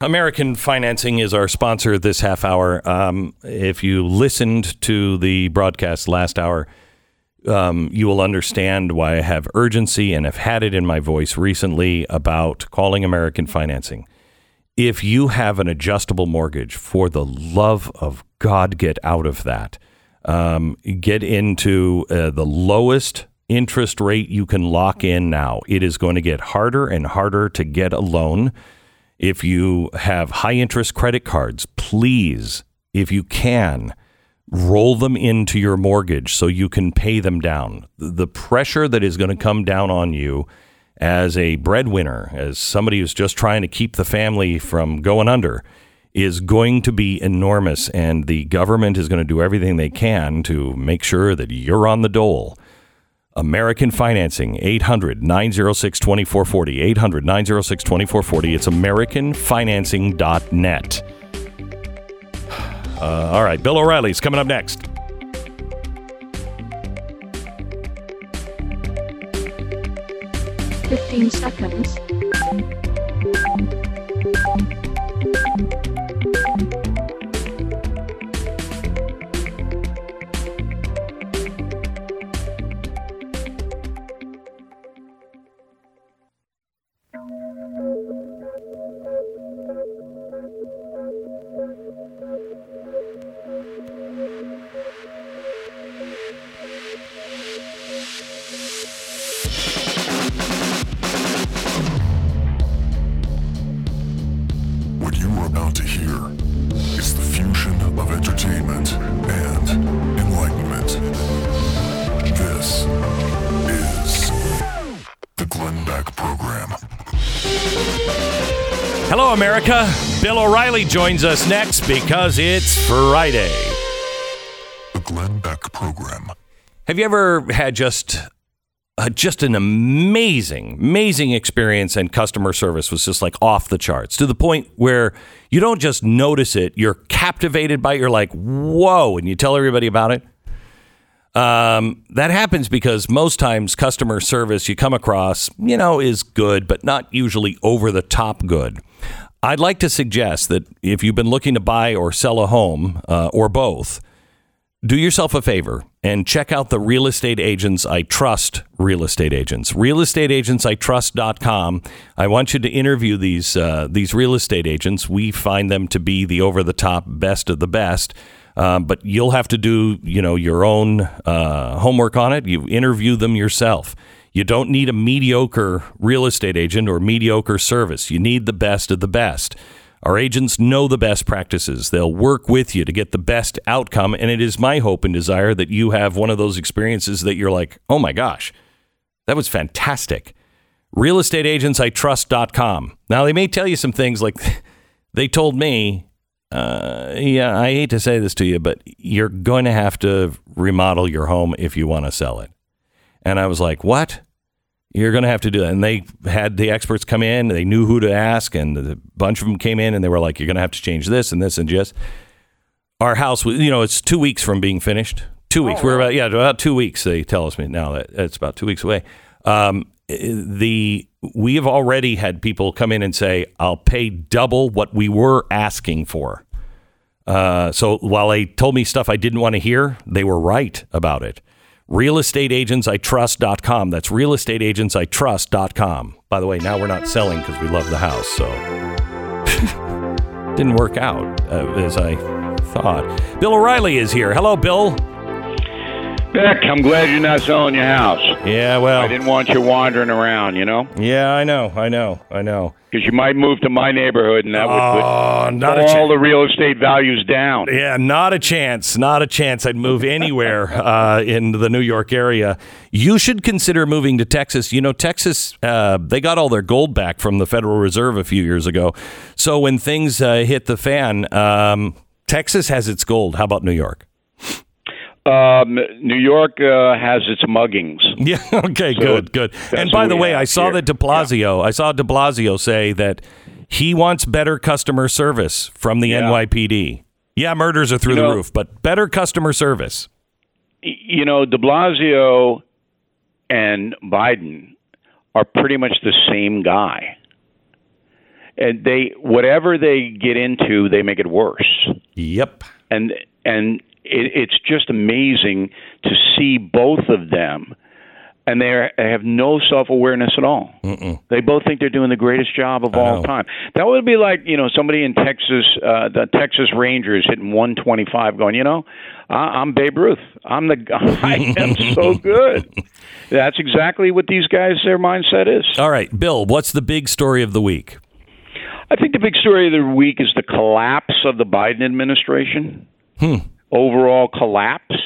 American Financing is our sponsor this half hour. Um, if you listened to the broadcast last hour, um, you will understand why I have urgency and have had it in my voice recently about calling American Financing. If you have an adjustable mortgage, for the love of God, get out of that. Um, get into uh, the lowest interest rate you can lock in now. It is going to get harder and harder to get a loan. If you have high interest credit cards, please, if you can, roll them into your mortgage so you can pay them down. The pressure that is going to come down on you as a breadwinner, as somebody who's just trying to keep the family from going under, is going to be enormous. And the government is going to do everything they can to make sure that you're on the dole. American Financing, 800 906 2440. 800 906 2440. It's AmericanFinancing.net. Uh, all right, Bill O'Reilly's coming up next. Fifteen seconds. America. Bill O'Reilly joins us next because it's Friday. The Glenn Beck Program. Have you ever had just uh, just an amazing, amazing experience and customer service was just like off the charts to the point where you don't just notice it, you're captivated by it. You're like, whoa, and you tell everybody about it. Um, that happens because most times customer service you come across, you know, is good, but not usually over the top good. I'd like to suggest that if you've been looking to buy or sell a home uh, or both, do yourself a favor and check out the real estate agents I trust real estate agents. Realestateagentsitrust.com. I want you to interview these uh, these real estate agents. We find them to be the over the top best of the best. Um, but you'll have to do, you know, your own uh, homework on it. You interview them yourself. You don't need a mediocre real estate agent or mediocre service. You need the best of the best. Our agents know the best practices. They'll work with you to get the best outcome. And it is my hope and desire that you have one of those experiences that you're like, oh my gosh, that was fantastic. Realestateagentsitrust.com. Now, they may tell you some things like they told me, uh, yeah, I hate to say this to you, but you're going to have to remodel your home if you want to sell it. And I was like, what? You're going to have to do that. And they had the experts come in. They knew who to ask, and a bunch of them came in, and they were like, "You're going to have to change this and this and just." Our house, was, you know, it's two weeks from being finished. Two weeks. We're about yeah, about two weeks. They tell us now that it's about two weeks away. Um, the we have already had people come in and say, "I'll pay double what we were asking for." Uh, so while they told me stuff I didn't want to hear, they were right about it. realestateagentsitrust.com. That's realestateagentsitrust.com. By the way, now we're not selling because we love the house, so didn't work out uh, as I thought. Bill O'Reilly is here. Hello, Bill. Beck, I'm glad you're not selling your house. Yeah, well, I didn't want you wandering around, you know, yeah, I know, I know, I know. because you might move to my neighborhood and that would Oh, put not all the real estate values down. Yeah, not a chance. Not a chance. I'd move anywhere uh, in the New York area. You should consider moving to Texas. You know, Texas, uh, they got all their gold back from the Federal Reserve a few years ago. So when things uh, hit the fan, um, Texas has its gold. How about New York? Um, New York uh, has its muggings. Yeah. Okay. good. Good. And by the way, I saw here. that De Blasio. I saw De Blasio say that he wants better customer service from the Yeah. NYPD. Yeah, murders are through You the know- roof, but better customer service. You know, De Blasio and Biden are pretty much the same guy. and they whatever they get into, they make it worse. Yep. And and it, it's just amazing to see both of them and they have no self awareness at all. Mm-mm. They both think they're doing the greatest job of all time. That would be like you know somebody in Texas, uh, the Texas Rangers hitting 125, going, you know, I'm Babe Ruth. I'm the I am so good. That's exactly what these guys their mindset is. All right, Bill, what's the big story of the week? I think the big story of the week is the collapse of the Biden administration. Hmm. Overall collapse.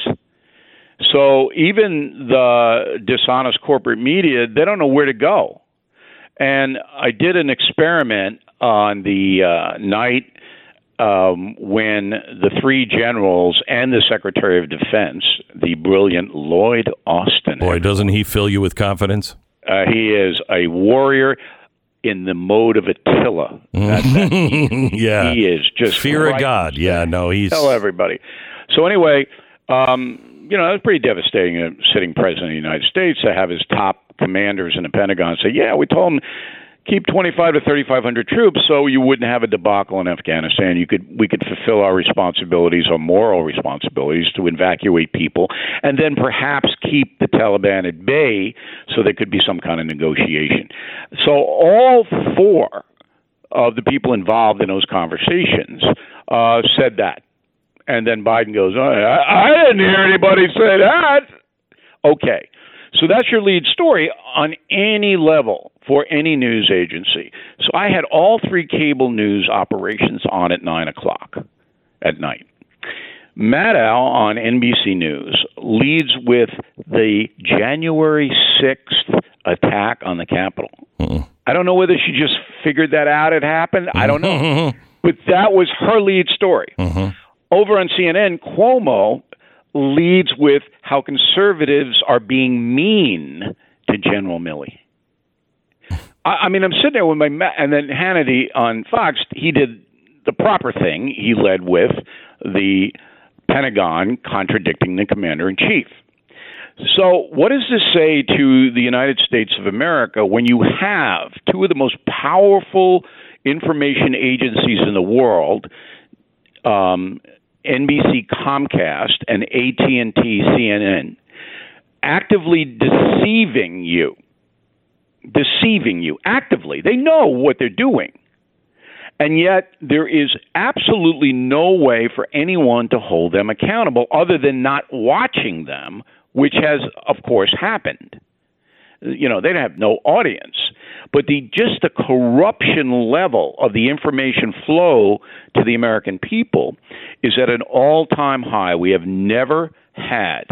So even the dishonest corporate media, they don't know where to go. And I did an experiment on the uh, night um, when the three generals and the Secretary of Defense, the brilliant Lloyd Austin. Boy, doesn't he fill you with confidence? Uh, he is a warrior in the mode of Attila. yeah, he is just fear of God. Yeah, no, he's tell everybody. So anyway, um, you know, it was pretty devastating. A sitting president of the United States to have his top commanders in the Pentagon say, "Yeah, we told him." keep 25 to 3500 troops so you wouldn't have a debacle in Afghanistan you could we could fulfill our responsibilities our moral responsibilities to evacuate people and then perhaps keep the Taliban at bay so there could be some kind of negotiation so all four of the people involved in those conversations uh, said that and then Biden goes, oh, I, I didn't hear anybody say that. Okay. So that's your lead story on any level for any news agency. So I had all three cable news operations on at 9 o'clock at night. Maddow on NBC News leads with the January 6th attack on the Capitol. Mm-mm. I don't know whether she just figured that out, it happened. I don't know. but that was her lead story. Mm-hmm. Over on CNN, Cuomo leads with how conservatives are being mean to General Milley. I, I mean, I'm sitting there with my and then Hannity on Fox. He did the proper thing. He led with the Pentagon contradicting the commander in chief. So, what does this say to the United States of America when you have two of the most powerful information agencies in the world um, NBC Comcast and AT&T CNN actively deceiving you deceiving you actively. They know what they're doing. And yet there is absolutely no way for anyone to hold them accountable other than not watching them which has of course happened. You know they have no audience but the just the corruption level of the information flow to the American people is at an all-time high. We have never had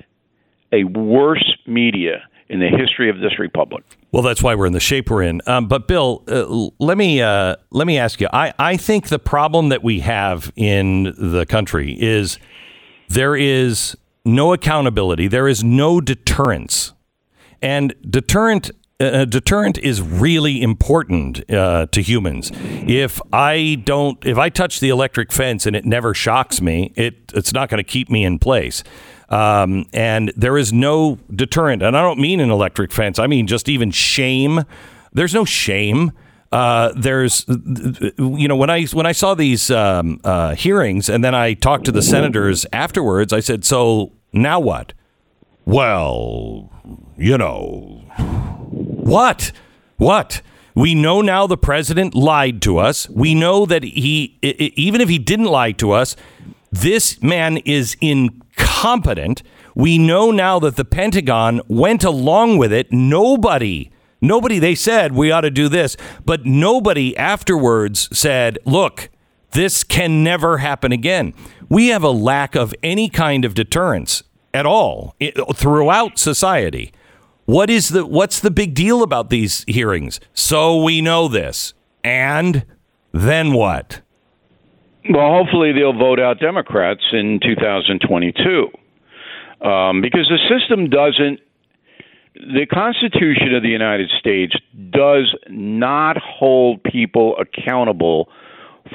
a worse media in the history of this republic. Well, that's why we're in the shape we're in. Um, but Bill, uh, let me uh, let me ask you. I, I think the problem that we have in the country is there is no accountability. There is no deterrence, and deterrent a deterrent is really important uh, to humans. If I don't, if I touch the electric fence and it never shocks me, it it's not going to keep me in place. Um, and there is no deterrent, and I don't mean an electric fence. I mean just even shame. There's no shame. Uh, there's, you know, when I when I saw these um, uh, hearings, and then I talked to the senators afterwards, I said, "So now what?" Well, you know, what? What? We know now the president lied to us. We know that he, even if he didn't lie to us, this man is incompetent. We know now that the Pentagon went along with it. Nobody, nobody, they said we ought to do this, but nobody afterwards said, look, this can never happen again. We have a lack of any kind of deterrence at all throughout society. What is the what's the big deal about these hearings? So we know this. And then what? Well, hopefully they'll vote out Democrats in 2022. Um, because the system doesn't the Constitution of the United States does not hold people accountable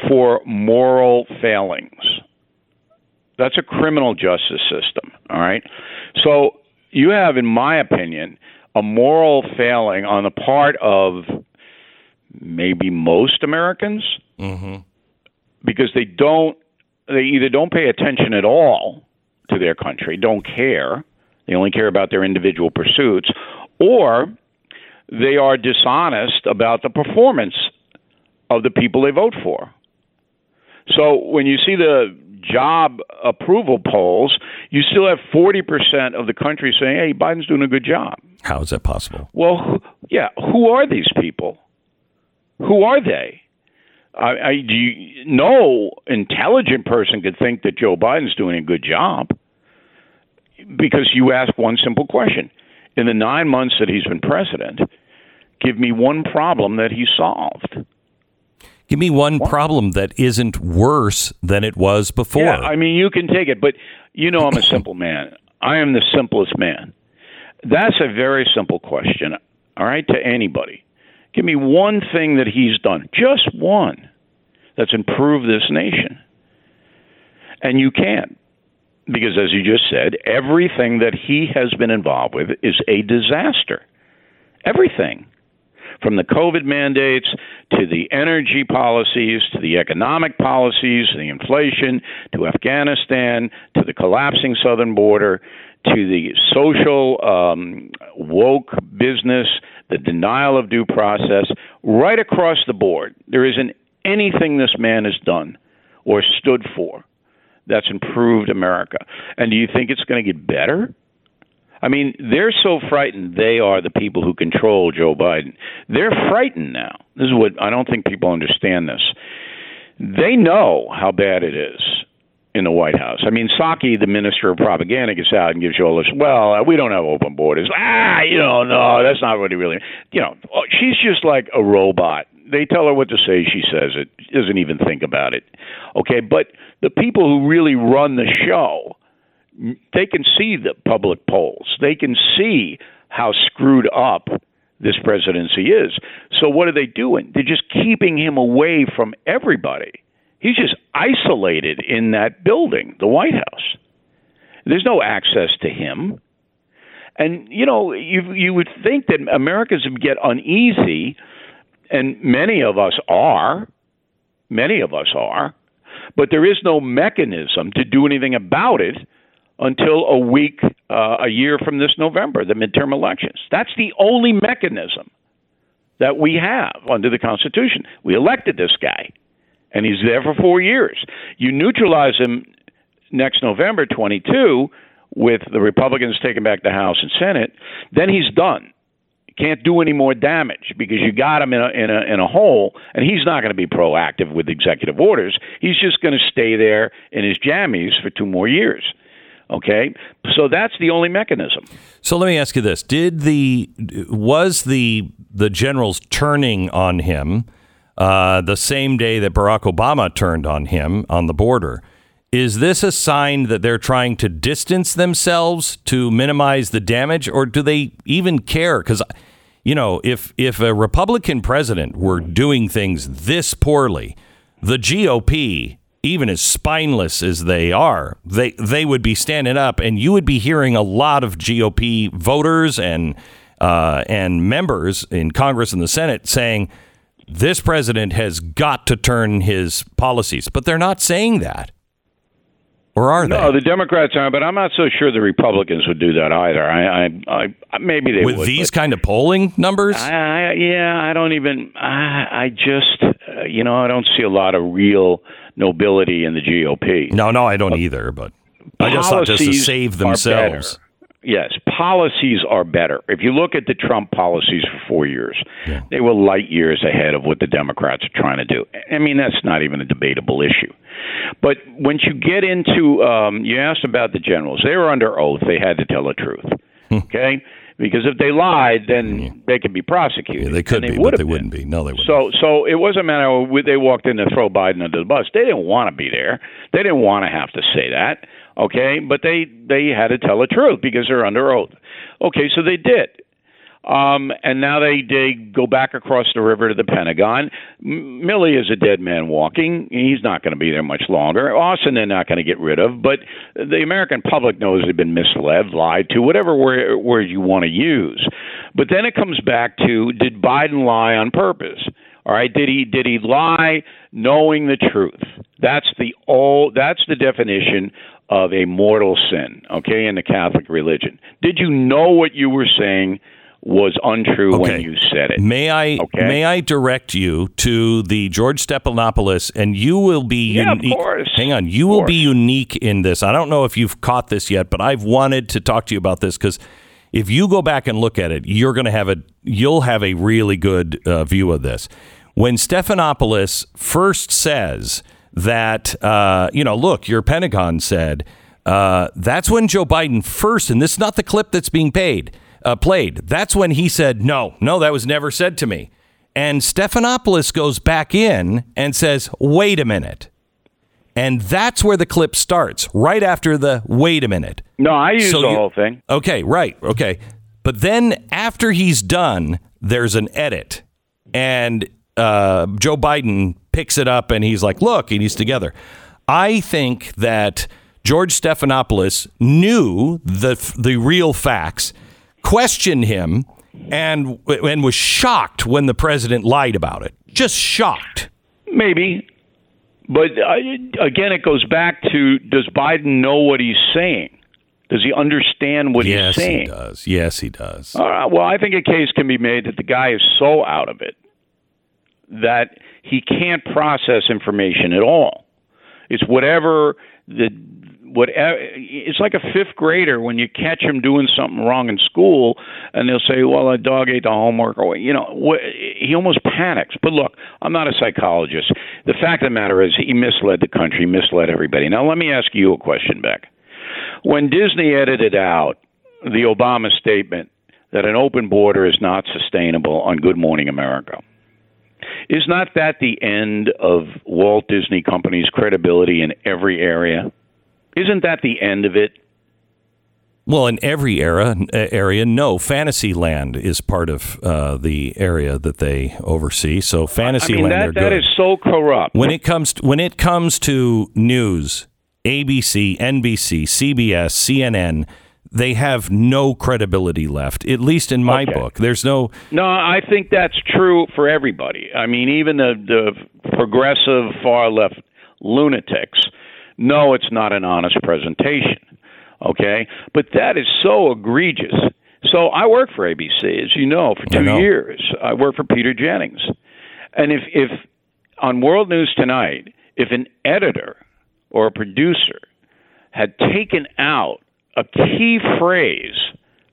for moral failings. That's a criminal justice system, all right? So you have, in my opinion, a moral failing on the part of maybe most Americans, Mm-hmm. because they don't, they either don't pay attention at all to their country, don't care, they only care about their individual pursuits, or they are dishonest about the performance of the people they vote for. So when you see the job approval polls, you still have 40% of the country saying, hey, Biden's doing a good job. How is that possible? Well, who- yeah, who are these people? Who are they? I, I, do you, no intelligent person could think that Joe Biden's doing a good job because you ask one simple question. In the nine months that he's been president, give me one problem that he solved. Give me one problem that isn't worse than it was before. Yeah, I mean, you can take it, but you know, I'm a simple man. I am the simplest man. That's a very simple question, all right, to anybody. Give me one thing that he's done, just one, that's improved this nation. And you can't. Because, as you just said, everything that he has been involved with is a disaster. Everything from the COVID mandates to the energy policies to the economic policies, the inflation, to Afghanistan, to the collapsing southern border, to the social um, woke business, the denial of due process, right across the board. There isn't anything this man has done or stood for that's improved America. And do you think it's going to get better? I mean, they're so frightened. They are the people who control Joe Biden. They're frightened now. This is what I don't think people understand this. They know how bad it is in the White House. I mean, Psaki, the minister of propaganda, gets out and gives you all this. Well, we don't have open borders. Ah, you know, no, that's not what he really. You know, she's just like a robot. They tell her what to say, she says it. Doesn't even think about it. Okay, but the people who really run the show they can see the public polls. They can see how screwed up this presidency is. So what are they doing? They're just keeping him away from everybody. He's just isolated in that building, the White House. There's no access to him. And you know, you you would think that Americans would get uneasy, and many of us are. Many of us are, but there is no mechanism to do anything about it until a week, uh, a year from this November, the midterm elections. That's the only mechanism that we have under the Constitution. We elected this guy, and he's there for four years. You neutralize him next November 22 with the Republicans taking back the House and Senate, then he's done. Can't do any more damage because you got him in a in a in a hole, and he's not going to be proactive with executive orders. He's just going to stay there in his jammies for two more years. Okay, so that's the only mechanism. So let me ask you this: Did the was the the generals turning on him uh, the same day that Barack Obama turned on him on the border? Is this a sign that they're trying to distance themselves to minimize the damage, or do they even care? Because you know, if if a Republican president were doing things this poorly, the GOP even as spineless as they are, they they would be standing up, and you would be hearing a lot of GOP voters and uh, and members in Congress and the Senate saying this president has got to turn his policies, but they're not saying that, or are No, they? No, the Democrats are, but I'm not so sure the Republicans would do that either. I, I, I maybe they With would. these kind of polling numbers, I, I, yeah, I don't even. I, I just, uh, you know, I don't see a lot of real nobility in the GOP. no, no, I don't either. But I just thought just to save themselves. Yes, policies are better. If you look at the Trump policies for four years, they were light years ahead of what the Democrats are trying to do. I mean, that's not even a debatable issue. But once you get into, um, you asked about the generals. They were under oath. They had to tell the truth. Hmm. okay? Because if they lied, then they could be prosecuted. Yeah, they could And be, but they wouldn't been. be. No, they wouldn't. So, so it wasn't a matter of they walked in to throw Biden under the bus. They didn't want to be there. They didn't want to have to say that. Okay, but they they had to tell the truth because they're under oath. Okay, so they did. Um, and now they, they go back across the river to the Pentagon. M- Milley is a dead man walking. He's not going to be there much longer. Austin, they're not going to get rid of. But the American public knows they've been misled, lied to, whatever word, word you want to use. But then it comes back to did Biden lie on purpose? All right, did he did he lie knowing the truth? That's the all that's the definition of a mortal sin, okay, in the Catholic religion. Did you know what you were saying was untrue Okay. when you said it? May I Okay. may I direct you to the George Stephanopoulos, and you will be Yeah, of unique. course. Hang on, you Of will course. be unique in this. I don't know if you've caught this yet, but I've wanted to talk to you about this because if you go back and look at it, you're going to have a you'll have a really good uh, view of this. When Stephanopoulos first says that, uh, you know, look, your Pentagon said uh, that's when Joe Biden first, and this is not the clip that's being paid uh, played. That's when he said, no, no, that was never said to me. And Stephanopoulos goes back in and says, wait a minute. And that's where the clip starts, right after the wait a minute. No, I used So the you- whole thing. Okay, right. Okay. But then after he's done, there's an edit. And uh, Joe Biden picks it up and he's like, look, and he's together. I think that George Stephanopoulos knew the, the real facts, questioned him, and, and was shocked when the president lied about it. Just shocked. Maybe. But uh, again, it goes back to does Biden know what he's saying? Does he understand what yes, he's saying? Yes, he does. Yes, he does. All right, well, I think a case can be made that the guy is so out of it that he can't process information at all. It's whatever the whatever. It's like a fifth grader when you catch him doing something wrong in school, and they'll say, "Well, a dog ate the homework," or you know, wh- he almost panics. But look, I'm not a psychologist. The fact of the matter is, he misled the country, misled everybody. Now, let me ask you a question, Beck. When Disney edited out the Obama statement that an open border is not sustainable on Good Morning America. Is not that the end of Walt Disney Company's credibility in every area? Isn't that the end of it? Well, in every era uh, area, no. Fantasyland is part of uh, the area that they oversee. So I Fantasyland, mean, they're that, that is so corrupt. when it comes to, when it comes to news, ABC, NBC, CBS, CNN, they have no credibility left. At least in my Okay. book, there's no. No, I think that's true for everybody. I mean, even the, the progressive far left lunatics know it's not an honest presentation. Okay? But that is so egregious. So I worked for ABC, as you know, for two know. years. I worked for Peter Jennings. And if, if on World News Tonight, if an editor or a producer had taken out a key phrase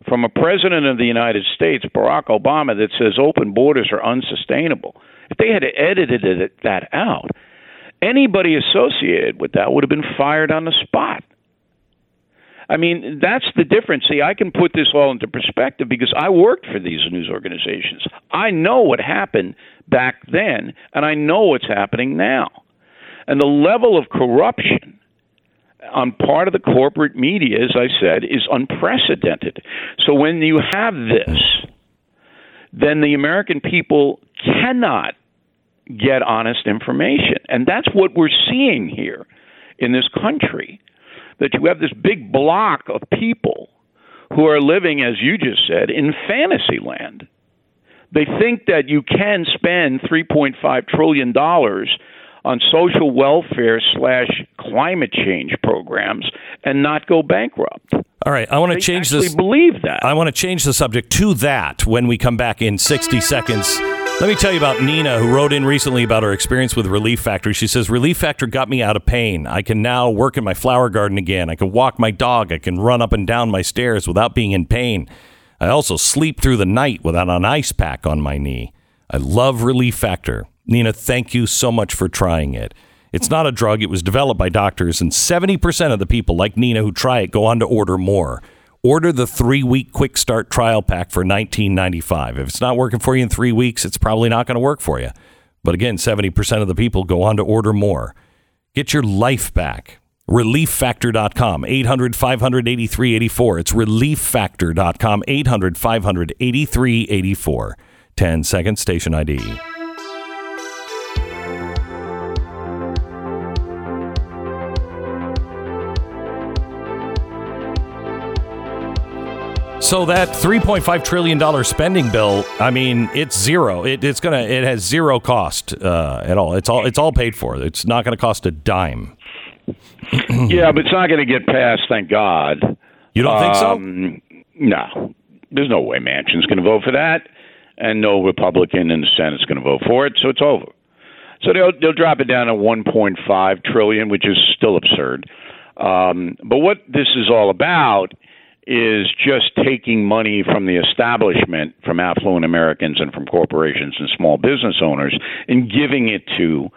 from a president of the United States, Barack Obama, that says open borders are unsustainable, if they had edited it, that out, anybody associated with that would have been fired on the spot. I mean, that's the difference. See, I can put this all into perspective because I worked for these news organizations. I know what happened back then, and I know what's happening now. And the level of corruption on part of the corporate media, as I said, is unprecedented. So when you have this, then the American people cannot get honest information. And that's what we're seeing here in this country that you have this big block of people who are living, as you just said, in fantasy land. They think that you can spend $3.5 trillion on social welfare slash climate change programs and not go bankrupt. All right, I want to They change this. believe that. I want to change the subject to that when we come back in 60 seconds. Let me tell you about Nina, who wrote in recently about her experience with Relief Factor. She says, Relief Factor got me out of pain. I can now work in my flower garden again. I can walk my dog. I can run up and down my stairs without being in pain. I also sleep through the night without an ice pack on my knee. I love Relief Factor. Nina, thank you so much for trying it. It's not a drug. It was developed by doctors, and 70% of the people like Nina who try it go on to order more. Order the three week quick start trial pack for $19.95. If it's not working for you in three weeks, it's probably not going to work for you. But again, 70% of the people go on to order more. Get your life back. ReliefFactor.com, 800 500 8384. It's ReliefFactor.com, 800 500 8384. 10 seconds, station ID. So that 3.5 trillion dollar spending bill, I mean, it's zero. It, it's gonna, it has zero cost uh, at all. It's all, it's all paid for. It's not going to cost a dime. yeah, but it's not going to get passed. Thank God. You don't think so? Um, no, there's no way Manchin's going to vote for that, and no Republican in the Senate's going to vote for it. So it's over. So they'll they'll drop it down to 1.5 trillion, which is still absurd. Um, but what this is all about is just taking money from the establishment, from affluent Americans and from corporations and small business owners, and giving it to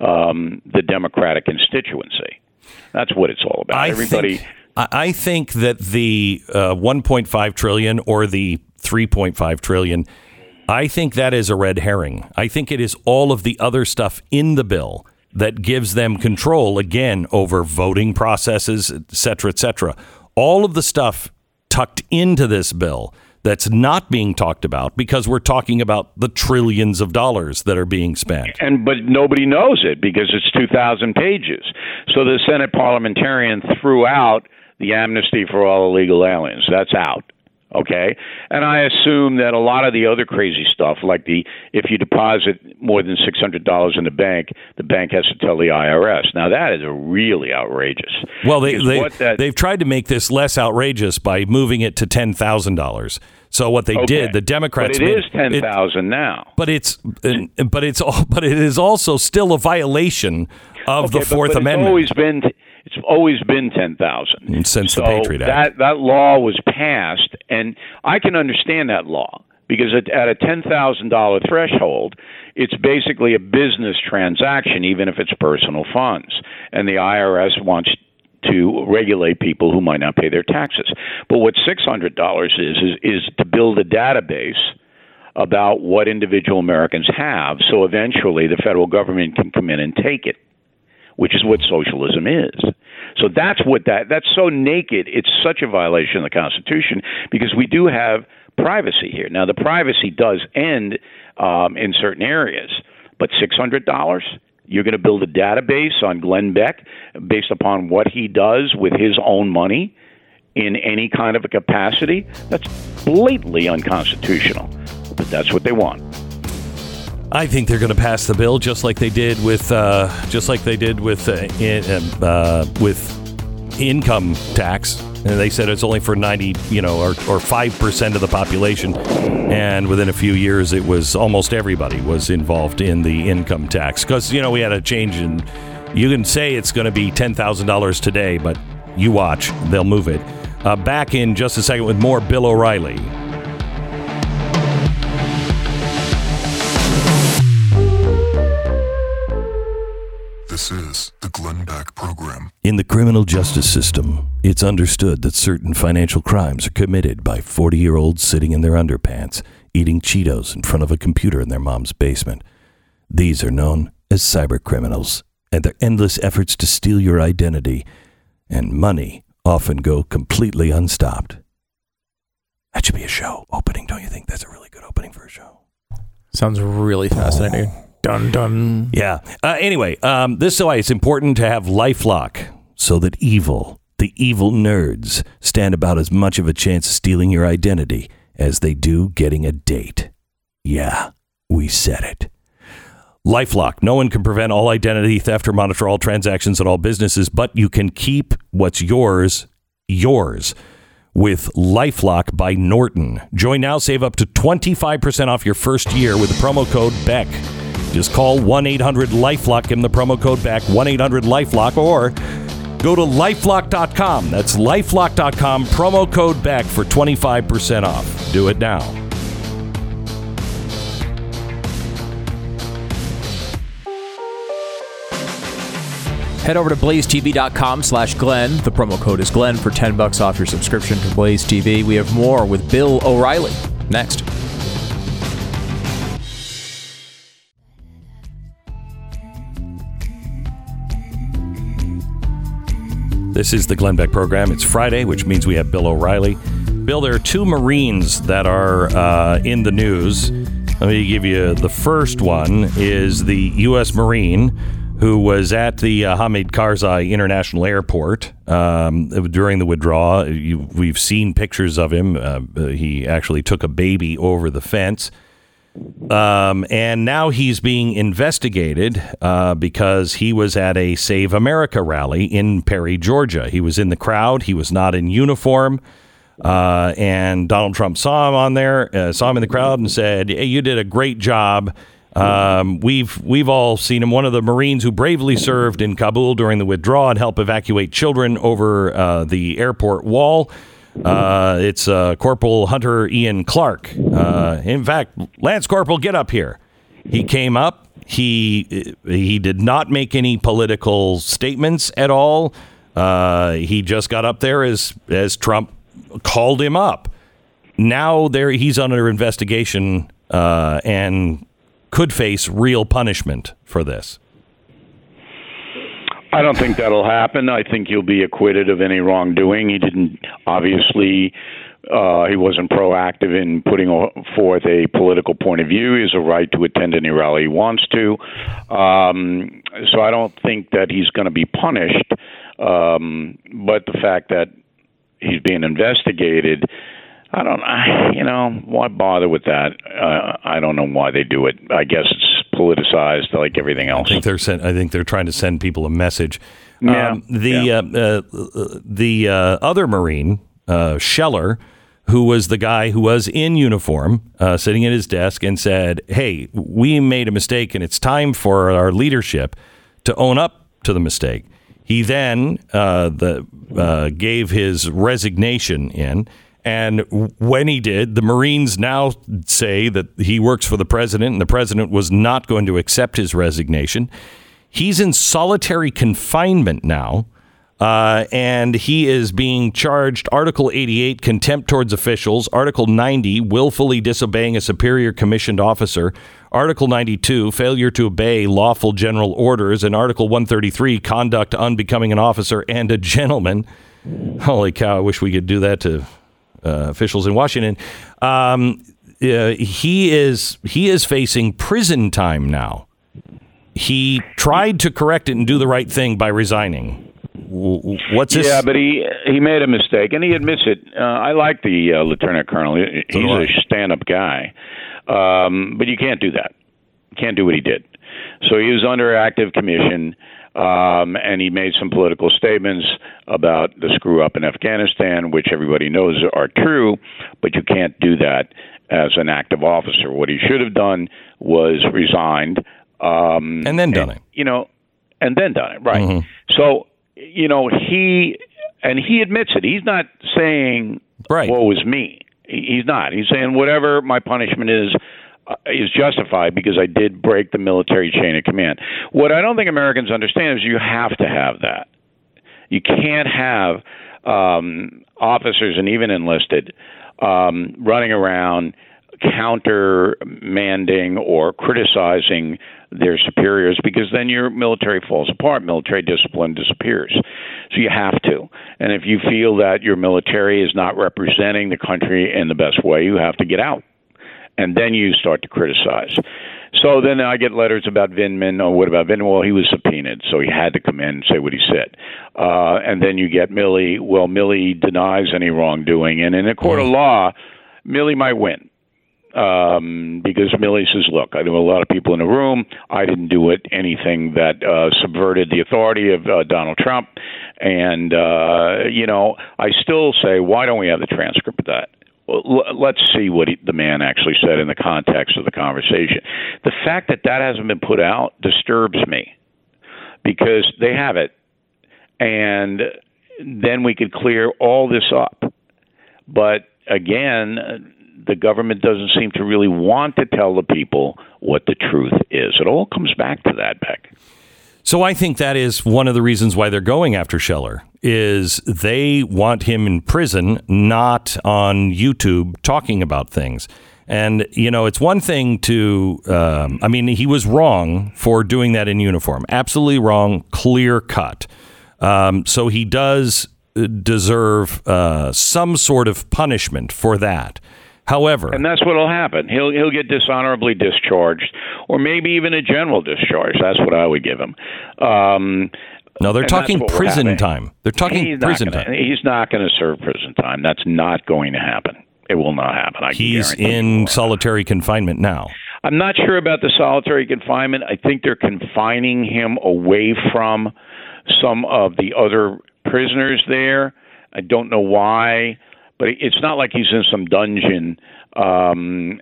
um, the Democratic constituency. That's what it's all about. I Everybody. Think, I think that the uh, 1.5 trillion or the 3.5 trillion, I think that is a red herring. I think it is all of the other stuff in the bill that gives them control again over voting processes, et cetera, et cetera. All of the stuff tucked into this bill that's not being talked about because we're talking about the trillions of dollars that are being spent. And but nobody knows it because it's 2000 pages. So the Senate parliamentarian threw out the amnesty for all illegal aliens. That's out. Okay, and I assume that a lot of the other crazy stuff, like the if you deposit more than six hundred dollars in the bank, the bank has to tell the IRS. Now that is a really outrageous. Well, they, they that, they've tried to make this less outrageous by moving it to ten thousand dollars. So what they okay. did, the Democrats. But it made, is ten thousand now. But it's but it's all but it is also still a violation of okay, the Fourth but, but Amendment. It's always been always been ten thousand since so the Patriot That Act. that law was passed, and I can understand that law because at, at a ten thousand dollar threshold, it's basically a business transaction, even if it's personal funds, and the IRS wants to regulate people who might not pay their taxes. But what six hundred dollars is, is is to build a database about what individual Americans have, so eventually the federal government can come in and take it which is what socialism is. So that's what that that's so naked. It's such a violation of the Constitution because we do have privacy here. Now the privacy does end um, in certain areas, but six hundred dollars. You're going to build a database on Glenn Beck based upon what he does with his own money in any kind of a capacity. That's blatantly unconstitutional, but that's what they want. I think they're going to pass the bill just like they did with uh, just like they did with uh, in, uh, with income tax. And they said it's only for ninety, you know, or or five percent of the population. And within a few years, it was almost everybody was involved in the income tax because you know we had a change in. You can say it's going to be ten thousand dollars today, but you watch, they'll move it. Uh, back in just a second with more Bill O'Reilly. This is the Glenn Beck Program. In the criminal justice system, it's understood that certain financial crimes are committed by 40 year olds sitting in their underpants, eating Cheetos in front of a computer in their mom's basement. These are known as cyber criminals, and their endless efforts to steal your identity and money often go completely unstopped. That should be a show opening, don't you think? That's a really good opening for a show. Sounds really fascinating. Oh, Dun dun. Yeah. Uh, anyway, um, this is why it's important to have LifeLock so that evil, the evil nerds, stand about as much of a chance of stealing your identity as they do getting a date. Yeah, we said it. LifeLock. No one can prevent all identity theft or monitor all transactions at all businesses, but you can keep what's yours yours with LifeLock by Norton. Join now, save up to 25% off your first year with the promo code BECK. Just call 1 800 Lifelock, give them the promo code BECK 1 800 Lifelock, or go to lifelock.com. That's lifelock.com, promo code BECK for 25% off. Do it now. Head over to blazetv.com slash Glenn. The promo code is Glenn for 10 bucks off your subscription to Blaze TV. We have more with Bill O'Reilly next. This is the Glenn Beck program. It's Friday, which means we have Bill O'Reilly. Bill, there are two Marines that are uh, in the news. Let me give you the first one is the U.S. Marine who was at the uh, Hamid Karzai International Airport um, during the withdrawal. You, we've seen pictures of him. Uh, he actually took a baby over the fence. Um, and now he's being investigated uh, because he was at a Save America rally in Perry, Georgia. He was in the crowd. He was not in uniform. Uh, and Donald Trump saw him on there, uh, saw him in the crowd, and said, hey, "You did a great job." Um, we've we've all seen him. One of the Marines who bravely served in Kabul during the withdrawal and helped evacuate children over uh, the airport wall. Uh, it's uh, Corporal Hunter Ian Clark. Uh, in fact, Lance Corporal, get up here. He came up. He he did not make any political statements at all. Uh, he just got up there as as Trump called him up. Now there he's under investigation uh, and could face real punishment for this. I don't think that'll happen. I think he'll be acquitted of any wrongdoing. He didn't obviously. Uh, he wasn't proactive in putting forth a political point of view. He has a right to attend any rally he wants to. Um, so I don't think that he's going to be punished. Um, but the fact that he's being investigated I don't, I, you know, why bother with that? Uh, I don't know why they do it. I guess it's politicized like everything else. I think they're sent, I think they're trying to send people a message. Yeah, um, the yeah. uh, uh, the uh, other Marine uh, Scheller, who was the guy who was in uniform, uh, sitting at his desk, and said, "Hey, we made a mistake, and it's time for our leadership to own up to the mistake." He then the gave his resignation in. And when he did, the Marines now say that he works for the president and the president was not going to accept his resignation. He's in solitary confinement now. Uh, and he is being charged Article 88, contempt towards officials, Article 90, willfully disobeying a superior commissioned officer, Article 92, failure to obey lawful general orders, and Article 133, conduct unbecoming an officer and a gentleman. Holy cow, I wish we could do that to uh, officials in Washington. Um, uh, he is he is facing prison time now. He tried to correct it and do the right thing by resigning. What's this? Yeah, but he he made a mistake, and he admits it. Uh, I like the uh, lieutenant colonel. He's a stand-up guy, um, but you can't do that. You can't do what he did. So he was under active commission. Um, and he made some political statements about the screw up in Afghanistan, which everybody knows are true, but you can't do that as an active officer. What he should have done was resigned. Um, and then done and, it. You know, and then done it, right. Mm-hmm. So, you know, he, and he admits it. He's not saying, right. woe was me. He's not. He's saying, whatever my punishment is, is justified because I did break the military chain of command. What I don't think Americans understand is you have to have that. You can't have um, officers and even enlisted um, running around countermanding or criticizing their superiors because then your military falls apart. Military discipline disappears. So you have to. And if you feel that your military is not representing the country in the best way, you have to get out and then you start to criticize. So then I get letters about Vindman. Oh, what about Vindman? Well, he was subpoenaed, so he had to come in and say what he said. Uh, and then you get Milley. Well, Milley denies any wrongdoing, and in a court of law, Milley might win um, because Milley says, "Look, I know a lot of people in the room. I didn't do it anything that uh, subverted the authority of uh, Donald Trump." And uh, you know, I still say, why don't we have the transcript of that? Let's see what he, the man actually said in the context of the conversation. The fact that that hasn't been put out disturbs me because they have it, and then we could clear all this up. But again, the government doesn't seem to really want to tell the people what the truth is. It all comes back to that, Beck. So I think that is one of the reasons why they're going after Scheller is they want him in prison, not on YouTube talking about things. And you know, it's one thing to, um, I mean, he was wrong for doing that in uniform, absolutely wrong, clear cut. Um, so he does deserve uh, some sort of punishment for that. However, and that's what'll happen. He'll he'll get dishonorably discharged, or maybe even a general discharge. That's what I would give him. Um, no, they're and talking that's what we're prison time. They're talking he's prison gonna, time. He's not going to serve prison time. That's not going to happen. It will not happen. I He's in solitary confinement now. I'm not sure about the solitary confinement. I think they're confining him away from some of the other prisoners there. I don't know why, but it's not like he's in some dungeon. Um,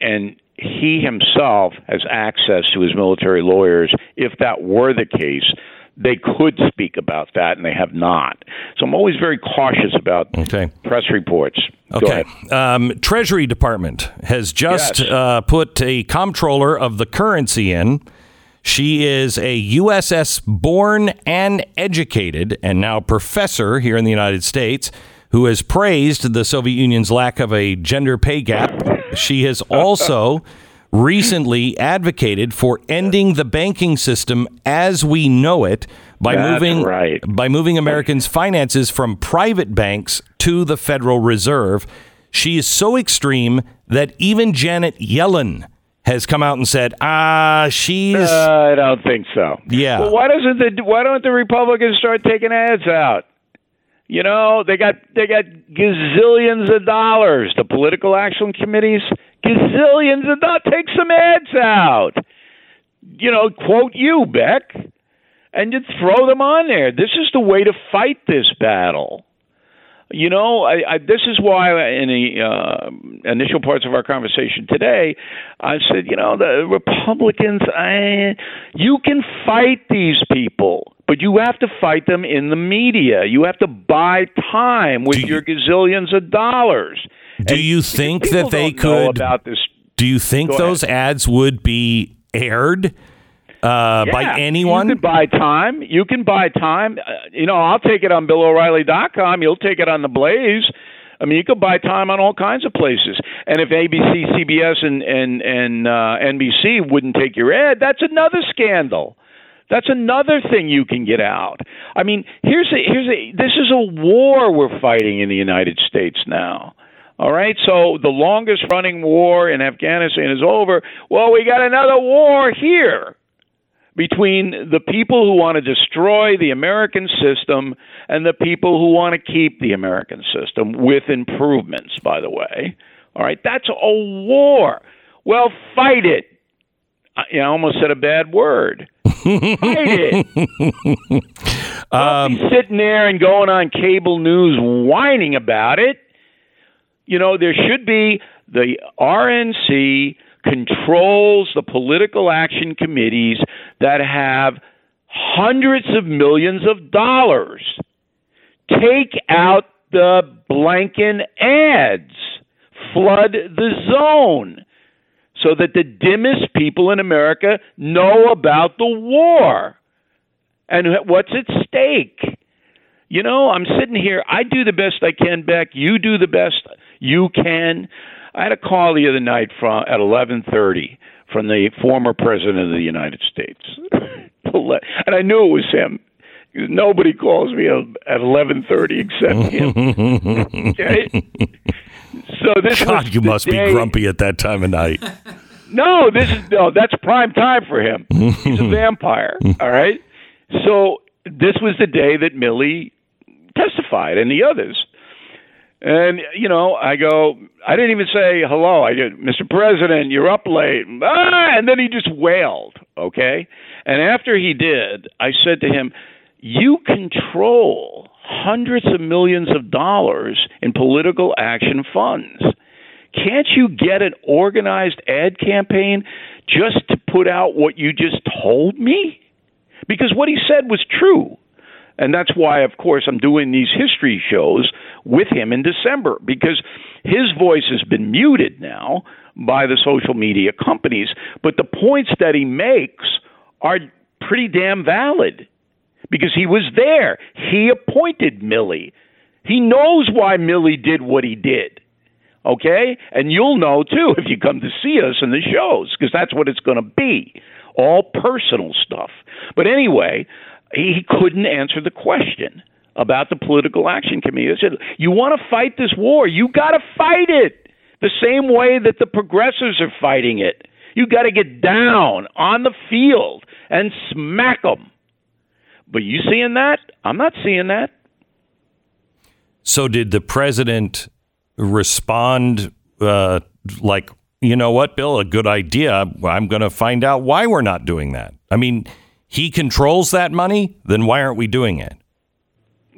and he himself has access to his military lawyers. If that were the case, they could speak about that, and they have not. So I'm always very cautious about Okay. press reports. Okay. Um, Treasury Department has just Yes. uh, put a comptroller of the currency in. She is a USS born and educated, and now professor here in the United States, who has praised the Soviet Union's lack of a gender pay gap. She has also recently advocated for ending the banking system as we know it by That's moving right. by moving Americans' finances from private banks to the Federal Reserve. She is so extreme that even Janet Yellen has come out and said, "Ah, she's Uh, I don't think so. Yeah. Well, why doesn't the why don't the Republicans start taking ads out? You know, they got they got gazillions of dollars. The political action committees, gazillions of dollars. Take some ads out. You know, quote you, Beck, and just throw them on there. This is the way to fight this battle. You know, I, I, this is why in the uh, initial parts of our conversation today, I said, you know, the Republicans, I, you can fight these people, but you have to fight them in the media. You have to buy time with you- your gazillions of dollars. Do And you think that they don't know could about this? Do you think those ads would be aired uh, by anyone? You can buy time. You can buy time. Uh, you know, I'll take it on BillO'Reilly.com. You'll take it on the Blaze. I mean, you can buy time on all kinds of places. And if ABC, CBS, and and and uh, NBC wouldn't take your ad, that's another scandal. That's another thing you can get out. I mean, here's a here's a this is a war we're fighting in the United States now. All right, so the longest running war in Afghanistan is over. Well, we got another war here between the people who want to destroy the American system and the people who want to keep the American system with improvements, by the way. All right, that's a war. Well, fight it. I I almost said a bad word. fight it. Don't be um, sitting there and going on cable news whining about it. You know, there should be the RNC controls the political action committees that have hundreds of millions of dollars. Take out the blanking ads. Flood the zone so that the dimmest people in America know about the war and what's at stake. You know, I'm sitting here. I do the best I can, Beck. You do the best you can. I had a call the other night from at 11:30 from the former president of the United States, and I knew it was him. Nobody calls me at 11:30 except him. okay? So this God, you must be grumpy at that time of night. no, this is no. That's prime time for him. He's a vampire. All right. So this was the day that Milley testified, and the others. And you know, I go. I didn't even say hello. I did, Mr. President, you're up late. Ah, and then he just wailed. Okay. And after he did, I said to him, "You control hundreds of millions of dollars in political action funds." Can't you get an organized ad campaign just to put out what you just told me? Because what he said was true. And that's why, of course, I'm doing these history shows with him in December because his voice has been muted now by the social media companies. But the points that he makes are pretty damn valid because he was there. He appointed Milley. He knows why Milley did what he did okay? And you'll know too if you come to see us in the shows because that's what it's going to be all personal stuff. But anyway, he couldn't answer the question about the political action committee. I said, "You want to fight this war? You got to fight it." the same way that the progressives are fighting it. You got to get down on the field and smack them. But you seeing that? I'm not seeing that. So did the president respond uh, like, you know what, Bill, a good idea. I'm going to find out why we're not doing that. I mean, he controls that money. Then why aren't we doing it?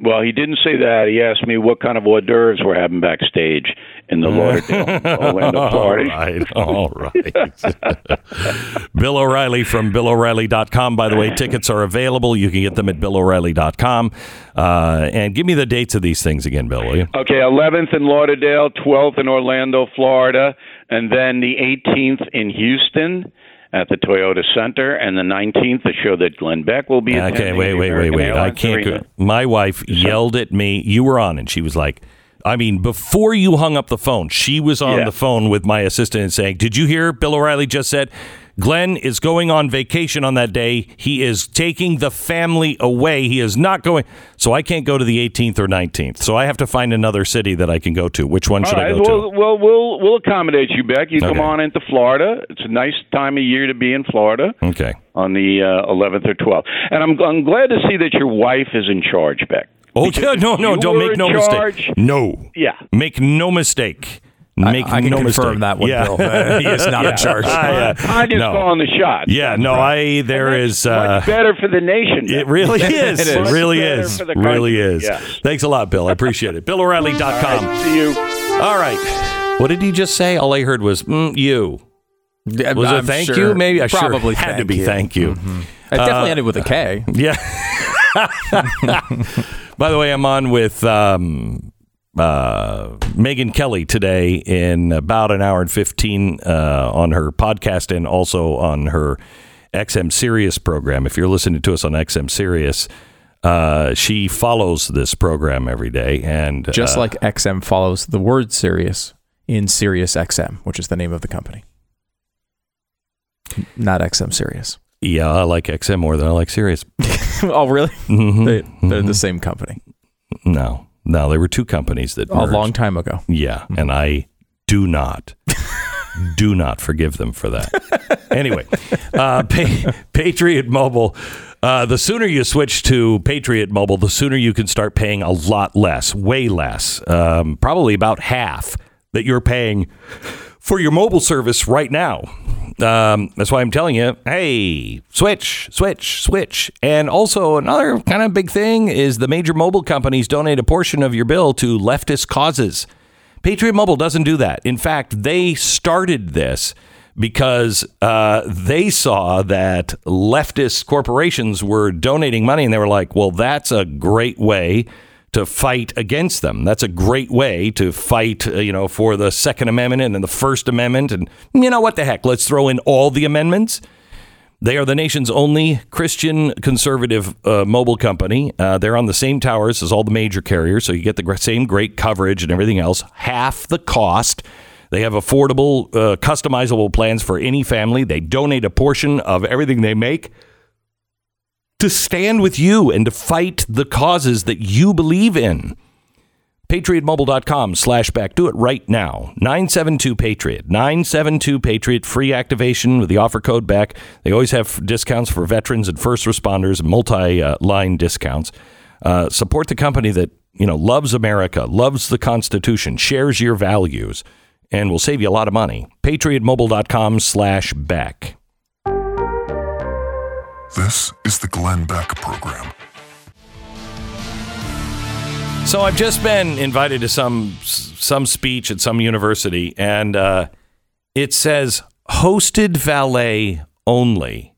Well, he didn't say that. He asked me what kind of hors d'oeuvres we're having backstage in the Lauderdale, Orlando party. All right, all right. Bill O'Reilly from BillO'Reilly.com. By the way, tickets are available. You can get them at BillO'Reilly.com. Uh, and give me the dates of these things again, Bill, will you? Okay, 11th in Lauderdale, 12th in Orlando, Florida, and then the 18th in Houston at the Toyota Center, and the 19th, the show that Glenn Beck will be. Okay, wait, wait, wait, wait. I can't go. My wife yelled at me. You were on, and she was like, I mean, before you hung up the phone, she was on Yeah. the phone with my assistant and saying, Did you hear Bill O'Reilly just said? Glenn is going on vacation on that day. He is taking the family away. He is not going. So I can't go to the 18th or 19th. So I have to find another city that I can go to. Which one should All I go well, well, we'll we'll accommodate you, Beck. You come on into Florida. It's a nice time of year to be in Florida? Okay. on the uh, 11th or 12th. And I'm I'm glad to see that your wife is in charge, Beck. Oh, yeah, no, no, don't make no charge- mistake. No. Yeah. Make no mistake. Make I can no confirm mistake. that one, yeah. Bill. Uh, he is not in charge. I, uh, I'm just no. calling the shot. Yeah, no, I there is uh Much better for the nation. it really is. It It, is. really is. for the Really is. Yes. Thanks a lot, Bill. I appreciate it. BillO'Reilly.com. See you. All right. What did he just say? All I heard was mm, you. Yeah, Was I'm it thank sure- you? Maybe I probably sure had to be you. thank you. It definitely ended with a K. Yeah. By the way, I'm on with um, uh, Megyn Kelly today in about an hour and 15 uh, on her podcast and also on her XM Sirius program. If you're listening to us on XM Sirius, uh, she follows this program every day. And Just uh, like XM follows the word Sirius in Sirius XM, which is the name of the company. Not XM Sirius. yeah, I like XM more than I like Sirius. oh, really? Mhm. They, they're the same company. No, no, there were two companies that A merged. long time ago. Yeah, and I do not, do not forgive them for that. anyway, uh, pa- Patriot Mobile. Uh, the sooner you switch to Patriot Mobile, the sooner you can start paying a lot less, way less, um, probably about half that you're paying for your mobile service right now. Um, that's why I'm telling you, hey, switch, switch, switch. And also, another kind of big thing is the major mobile companies donate a portion of your bill to leftist causes. Patriot Mobile doesn't do that. In fact, they started this because uh, they saw that leftist corporations were donating money and they were like, well, that's a great way to fight against them. That's a great way to fight, uh, you know, for the Second Amendment and the First Amendment. And you know what the heck? Let's throw in all the amendments. They are the nation's only Christian conservative uh, mobile company. Uh, they're on the same towers as all the major carriers, so you get the same great coverage and everything else, half the cost. They have affordable, uh, customizable plans for any family. They donate a portion of everything they make to stand with you and to fight the causes that you believe in. PatriotMobile.com slash Beck. Do it right now. 972 Patriot. 972 Patriot. Free activation with the offer code Beck. They always have discounts for veterans and first responders, multi line discounts. Uh, support the company that you know loves America, loves the Constitution, shares your values, and will save you a lot of money. PatriotMobile.com slash Beck. This is the Glenn Beck Program. So I've just been invited to some some speech at some university, and uh, it says hosted valet only,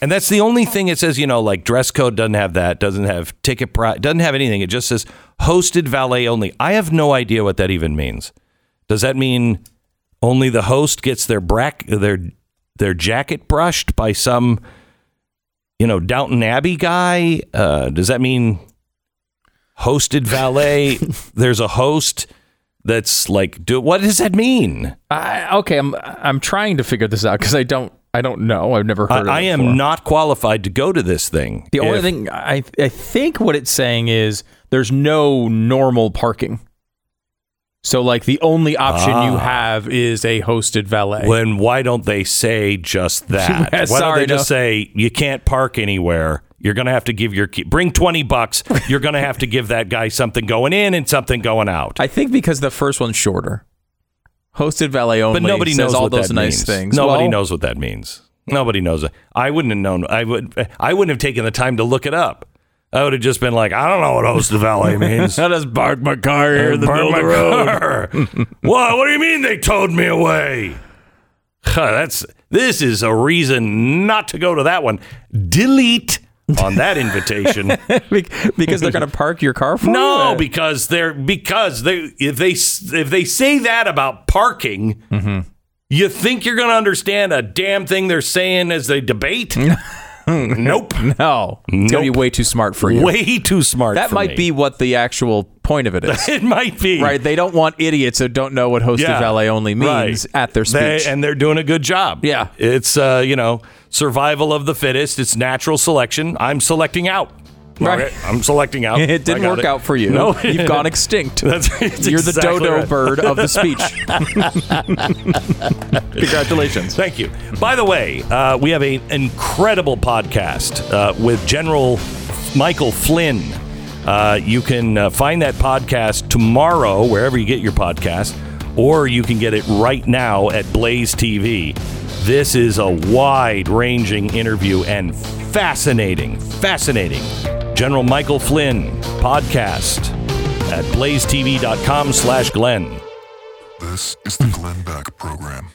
and that's the only thing it says. You know, like dress code doesn't have that, doesn't have ticket price, doesn't have anything. It just says hosted valet only. I have no idea what that even means. Does that mean only the host gets their brack their their jacket brushed by some you know Downton Abbey guy? Uh, does that mean hosted valet. There's a host that's like, do what does that mean? I, okay, I'm I'm trying to figure this out because I don't I don't know. I've never heard. of I, I am not qualified to go to this thing. The only thing I I think what it's saying is there's no normal parking. So, like, the only option you ah. have is a hosted valet. When why don't they say just that? Yeah, why sorry, don't they no. just say you can't park anywhere? You're going to have to give your key. Bring twenty bucks. You're going to have to give that guy something going in and something going out. I think because the first one's shorter. Hosted valet only but nobody says knows all those nice means. things. Nobody Well, knows what that means. Nobody knows it. I wouldn't have known. I would. I wouldn't have taken the time to look it up. I would have just been like, I don't know what host of valet means. I just park my car here in the middle of the road. what? What do you mean they towed me away? Huh, That's this is a reason not to go to that one. Delete on that invitation. because they're going to park your car for no, you? because they're because they if they if they say that about parking, mm-hmm. you think you're going to understand a damn thing they're saying as they debate? nope. no. It's going to be way too smart for you. Way too smart. that for might me. be what the actual point of it is. It might be right? They don't want idiots who don't know what hosted Yeah. valet only means Right. at their They- speech. and they're doing a good job. Yeah. It's uh, you know, survival of the fittest. It's natural selection. I'm selecting out. Right. Okay, I'm selecting out. it didn't work it. out for you. No. You've gone extinct. That's it's You're the dodo right. bird of the speech. Congratulations. Thank you. By the way, uh, we have an incredible podcast uh, with General Michael Flynn. Uh, you can uh, find that podcast tomorrow wherever you get your podcast, or you can get it right now at Blaze TV. This is a wide-ranging interview and fascinating, fascinating. General Michael Flynn podcast at blazetv.com slash Glenn. This is the Glenn Beck Program.